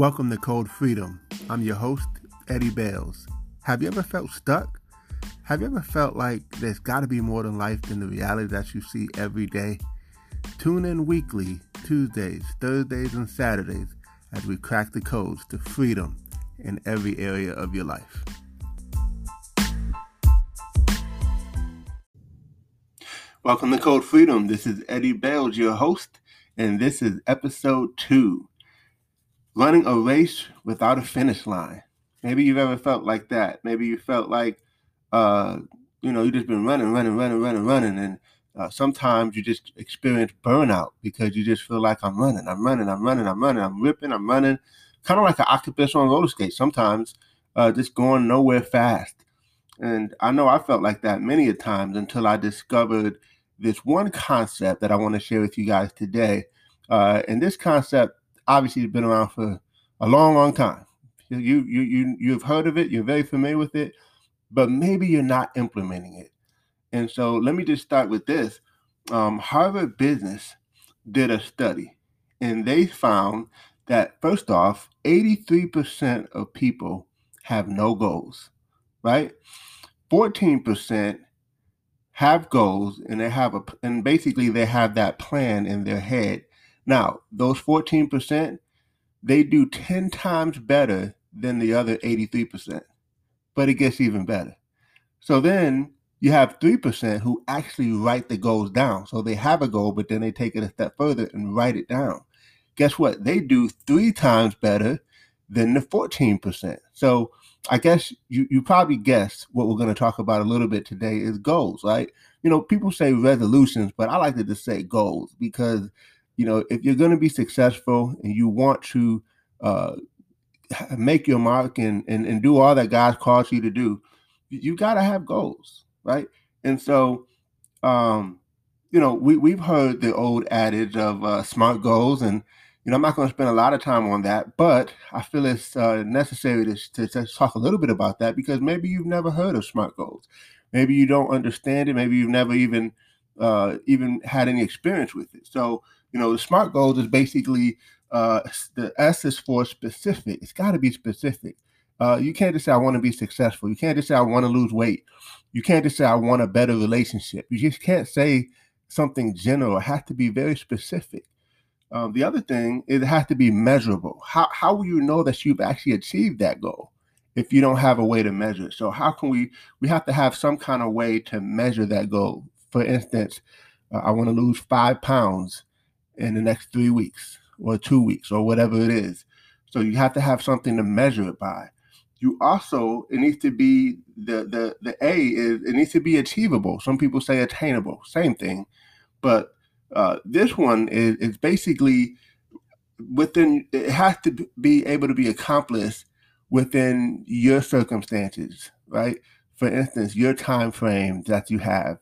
Welcome to Code Freedom. I'm your host, Eddie Bales. Have you ever felt stuck? Have you ever felt like there's got to be more than life than the reality that you see every day? Tune in weekly, Tuesdays, Thursdays, and Saturdays as we crack the codes to freedom in every area of your life. Welcome to Code Freedom. This is Eddie Bales, your host, and this is episode two running a race without a finish line. Maybe you've ever felt like that. Maybe you felt like, uh, you know, you just been running, running, running, running, running, and uh, sometimes you just experience burnout because you just feel like I'm running, I'm running, I'm running, I'm running, I'm ripping, I'm running, kind of like an octopus on roller skates. Sometimes uh, just going nowhere fast. And I know I felt like that many a times until I discovered this one concept that I want to share with you guys today. Uh, and this concept obviously been around for a long, long time. You you you you've heard of it, you're very familiar with it, but maybe you're not implementing it. And so let me just start with this. Um, Harvard Business did a study, and they found that first off, 83% of people have no goals, right? 14% have goals and they have a and basically they have that plan in their head now, those 14%, they do 10 times better than the other 83%, but it gets even better. So then you have 3% who actually write the goals down. So they have a goal, but then they take it a step further and write it down. Guess what? They do three times better than the 14%. So I guess you, you probably guessed what we're going to talk about a little bit today is goals, right? You know, people say resolutions, but I like to just say goals because you know, if you're going to be successful and you want to uh, make your mark and, and and do all that God calls you to do, you got to have goals, right? And so, um, you know, we we've heard the old adage of uh, smart goals, and you know, I'm not going to spend a lot of time on that, but I feel it's uh, necessary to, to, to talk a little bit about that because maybe you've never heard of smart goals, maybe you don't understand it, maybe you've never even uh, even had any experience with it. So you know, the SMART goals is basically uh, the S is for specific. It's got to be specific. Uh, you can't just say I want to be successful. You can't just say I want to lose weight. You can't just say I want a better relationship. You just can't say something general. It has to be very specific. Um, the other thing is it has to be measurable. How how will you know that you've actually achieved that goal if you don't have a way to measure it? So how can we we have to have some kind of way to measure that goal? For instance, uh, I want to lose five pounds in the next three weeks or two weeks or whatever it is. So you have to have something to measure it by. You also it needs to be the the the A is it needs to be achievable. Some people say attainable, same thing, but uh, this one is is basically within. It has to be able to be accomplished within your circumstances, right? For instance, your time frame that you have,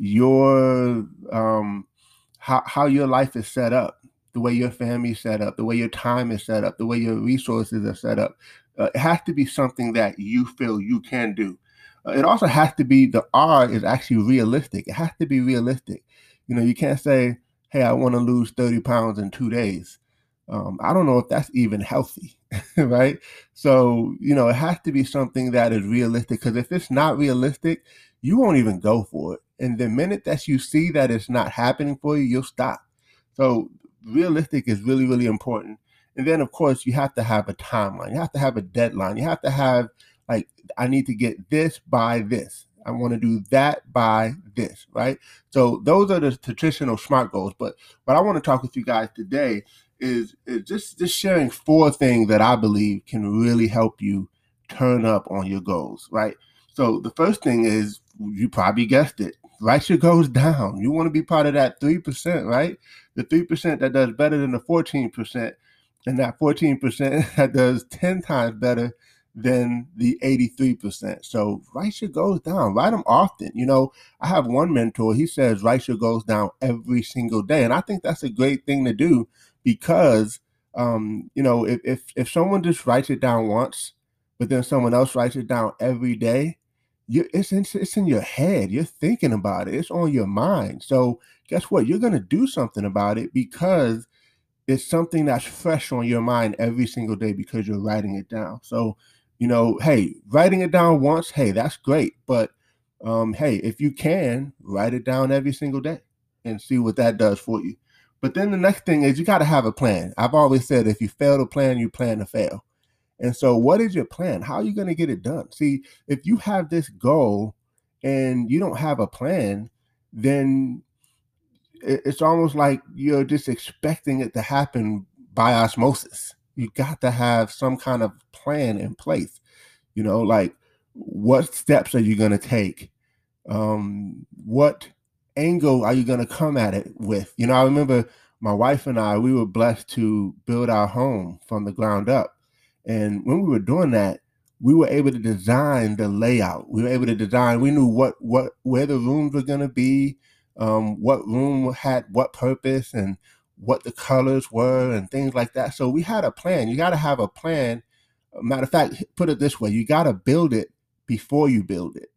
your um, how, how your life is set up, the way your family is set up, the way your time is set up, the way your resources are set up. Uh, it has to be something that you feel you can do. Uh, it also has to be the R is actually realistic. It has to be realistic. You know, you can't say, "Hey, I want to lose thirty pounds in two days." Um, I don't know if that's even healthy, right? So, you know, it has to be something that is realistic because if it's not realistic, you won't even go for it. And the minute that you see that it's not happening for you, you'll stop. So realistic is really, really important. And then of course you have to have a timeline. You have to have a deadline. You have to have like I need to get this by this. I want to do that by this, right? So those are the traditional SMART goals. But what I want to talk with you guys today is, is just just sharing four things that I believe can really help you turn up on your goals, right? So the first thing is you probably guessed it. Your goals down. You want to be part of that 3%, right? The 3% that does better than the 14%, and that 14% that does 10 times better than the 83%. So your goals down. Write them often. You know, I have one mentor, he says your goals down every single day. And I think that's a great thing to do because um, you know, if if if someone just writes it down once, but then someone else writes it down every day, you it's in, it's in your head. You're thinking about it. It's on your mind. So guess what? You're gonna do something about it because it's something that's fresh on your mind every single day because you're writing it down. So, you know, hey, writing it down once, hey, that's great. But um, hey, if you can, write it down every single day and see what that does for you. But then the next thing is you got to have a plan. I've always said if you fail to plan, you plan to fail. And so, what is your plan? How are you going to get it done? See, if you have this goal and you don't have a plan, then it's almost like you're just expecting it to happen by osmosis. You got to have some kind of plan in place. You know, like what steps are you going to take? Um, what angle are you going to come at it with? You know, I remember my wife and I, we were blessed to build our home from the ground up. And when we were doing that, we were able to design the layout. We were able to design, we knew what, what, where the rooms were going to be, um, what room had what purpose and what the colors were and things like that. So we had a plan. You got to have a plan. Matter of fact, put it this way you got to build it before you build it,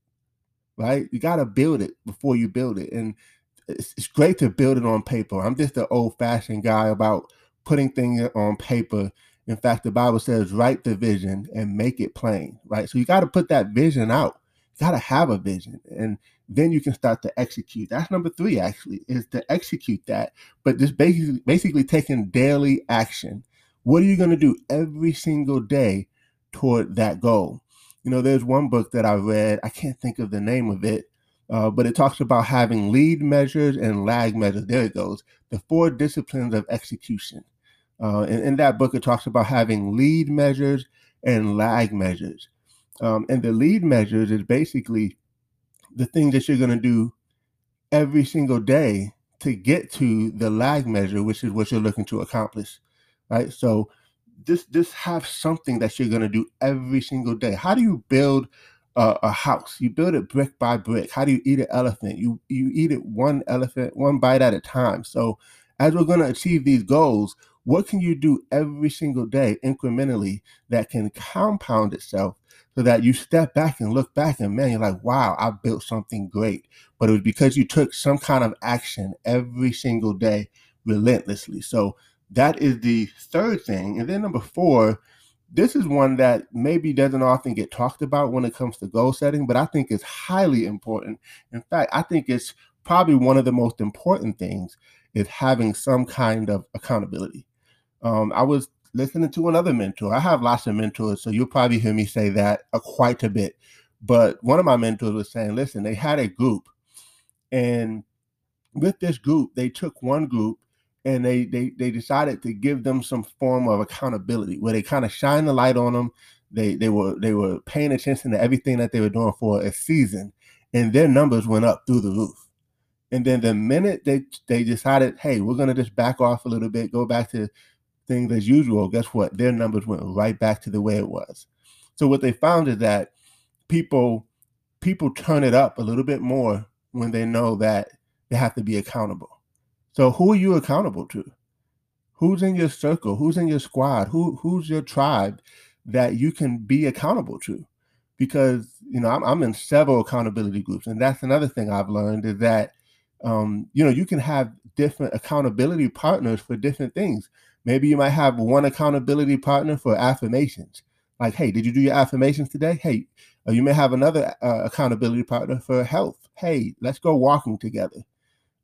right? You got to build it before you build it. And it's, it's great to build it on paper. I'm just an old fashioned guy about putting things on paper. In fact, the Bible says, write the vision and make it plain, right? So you got to put that vision out. You got to have a vision. And then you can start to execute. That's number three, actually, is to execute that. But just basically, basically taking daily action. What are you going to do every single day toward that goal? You know, there's one book that I read. I can't think of the name of it, uh, but it talks about having lead measures and lag measures. There it goes. The four disciplines of execution. Uh, in, in that book, it talks about having lead measures and lag measures. Um, and the lead measures is basically the things that you're going to do every single day to get to the lag measure, which is what you're looking to accomplish, right? So just just have something that you're going to do every single day. How do you build a, a, house? You build it brick by brick. How do you eat an elephant? You you eat it one elephant, one bite at a time. So as we're going to achieve these goals, what can you do every single day incrementally that can compound itself so that you step back and look back and man, you're like, wow, I built something great. But it was because you took some kind of action every single day relentlessly. So that is the third thing. And then number four, this is one that maybe doesn't often get talked about when it comes to goal setting, but I think it's highly important. In fact, I think it's probably one of the most important things is having some kind of accountability. Um, I was listening to another mentor. I have lots of mentors, so you'll probably hear me say that uh, quite a bit. But one of my mentors was saying, listen, they had a group, and with this group, they took one group and they they they decided to give them some form of accountability where they kind of shine the light on them. They they were they were paying attention to everything that they were doing for a season, and their numbers went up through the roof. And then the minute they they decided, hey, we're gonna just back off a little bit, go back to things as usual, guess what? Their numbers went right back to the way it was. So what they found is that people people turn it up a little bit more when they know that they have to be accountable. So who are you accountable to? Who's in your circle? Who's in your squad? Who who's your tribe that you can be accountable to? Because you know I'm, I'm in several accountability groups, and that's another thing I've learned is that um, you know you can have different accountability partners for different things. Maybe you might have one accountability partner for affirmations. Like, hey, did you do your affirmations today? Hey, uh, you may have another uh, accountability partner for health. Hey, let's go walking together,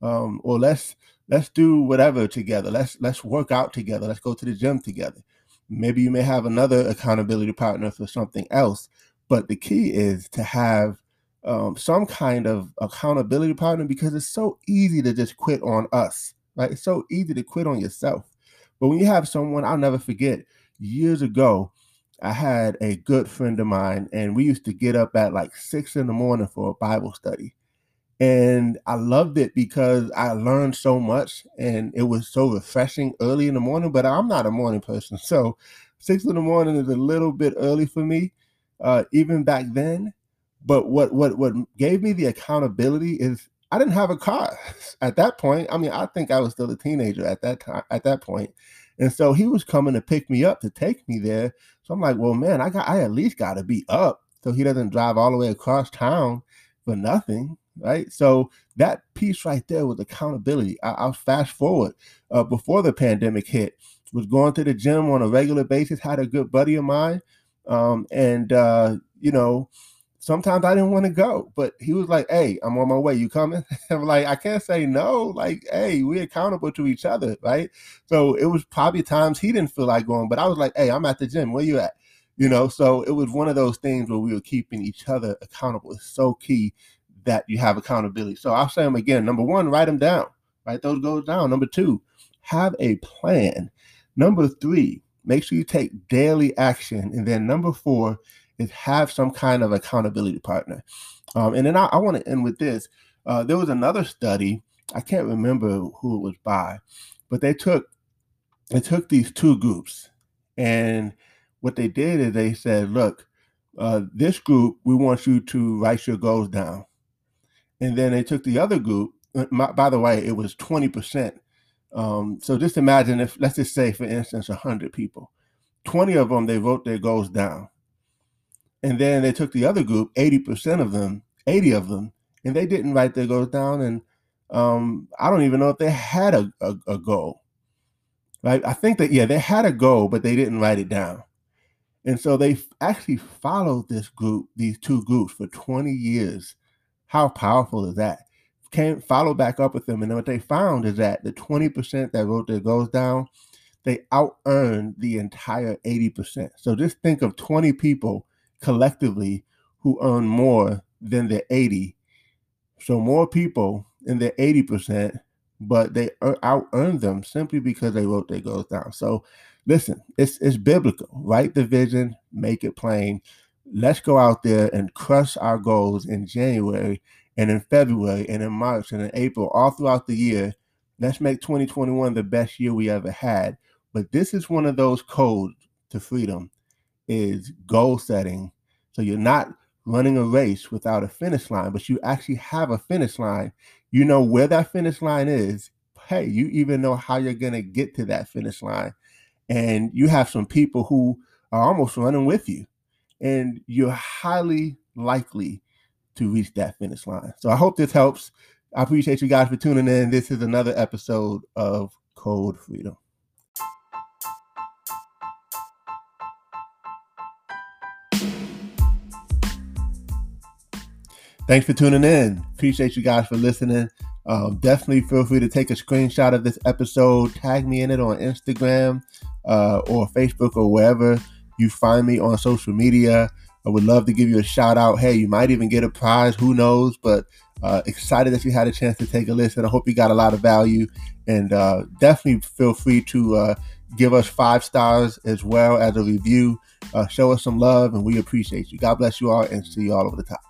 um, or let's let's do whatever together. Let's let's work out together. Let's go to the gym together. Maybe you may have another accountability partner for something else. But the key is to have um, some kind of accountability partner because it's so easy to just quit on us, right? It's so easy to quit on yourself. But when you have someone, I'll never forget, years ago, I had a good friend of mine, and we used to get up at like six in the morning for a Bible study. And I loved it because I learned so much and it was so refreshing early in the morning. But I'm not a morning person. So six in the morning is a little bit early for me, uh, even back then. But what what what gave me the accountability is I didn't have a car at that point. I mean, I think I was still a teenager at that time, at that point. And so he was coming to pick me up to take me there. So I'm like, well, man, I got I at least got to be up so he doesn't drive all the way across town for nothing. right? So that piece right there was accountability. I, will fast forward uh, before the pandemic hit, was going to the gym on a regular basis, had a good buddy of mine. Um, and, uh, you know, sometimes I didn't want to go, but he was like, Hey, I'm on my way. You coming? I'm like, I can't say no. Like, hey, we're accountable to each other, right? So it was probably times he didn't feel like going, but I was like, Hey, I'm at the gym. Where you at? You know, so it was one of those things where we were keeping each other accountable. It's so key that you have accountability. So I'll say them again. Number one, write them down. Write those goals down. Number two, have a plan. Number three, make sure you take daily action. And then number four is have some kind of accountability partner. Um, and then I, I want to end with this. Uh, there was another study. I can't remember who it was by, but they took they took these two groups, and what they did is they said, "Look, uh, this group, we want you to write your goals down," and then they took the other group. Uh, by the way, it was twenty percent um, so just imagine if, let's just say, for instance, 100 people, 20 of them, they wrote their goals down. And then they took the other group, 80% of them, 80 of them, and they didn't write their goals down. And um, I don't even know if they had a, a, a goal. Right? I think that, yeah, they had a goal, but they didn't write it down. And so they actually followed this group, these two groups, for 20 years. How powerful is that? came follow back up with them, and what they found is that the 20% that wrote their goals down, they out earned the entire 80%. So just think of 20 people collectively who earn more than the 80. So more people in the 80%, but they out earned them simply because they wrote their goals down. So listen, it's it's biblical. Write the vision, make it plain. Let's go out there and crush our goals in January and in February and in March and in April, all throughout the year. Let's make 2021 the best year we ever had. But this is one of those codes to freedom is goal setting. So you're not running a race without a finish line, but you actually have a finish line. You know where that finish line is. Hey, you even know how you're going to get to that finish line. And you have some people who are almost running with you. And you're highly likely to reach that finish line. So I hope this helps. I appreciate you guys for tuning in. This is another episode of Code Freedom. Thanks for tuning in. Appreciate you guys for listening. Um, definitely feel free to take a screenshot of this episode, tag me in it on Instagram uh, or Facebook or wherever you find me on social media. I would love to give you a shout out. Hey, you might even get a prize. Who knows? But uh, excited that you had a chance to take a listen. I hope you got a lot of value. And uh, definitely feel free to uh, give us five stars as well as a review. Uh, show us some love, and we appreciate you. God bless you all, and see you all over the top.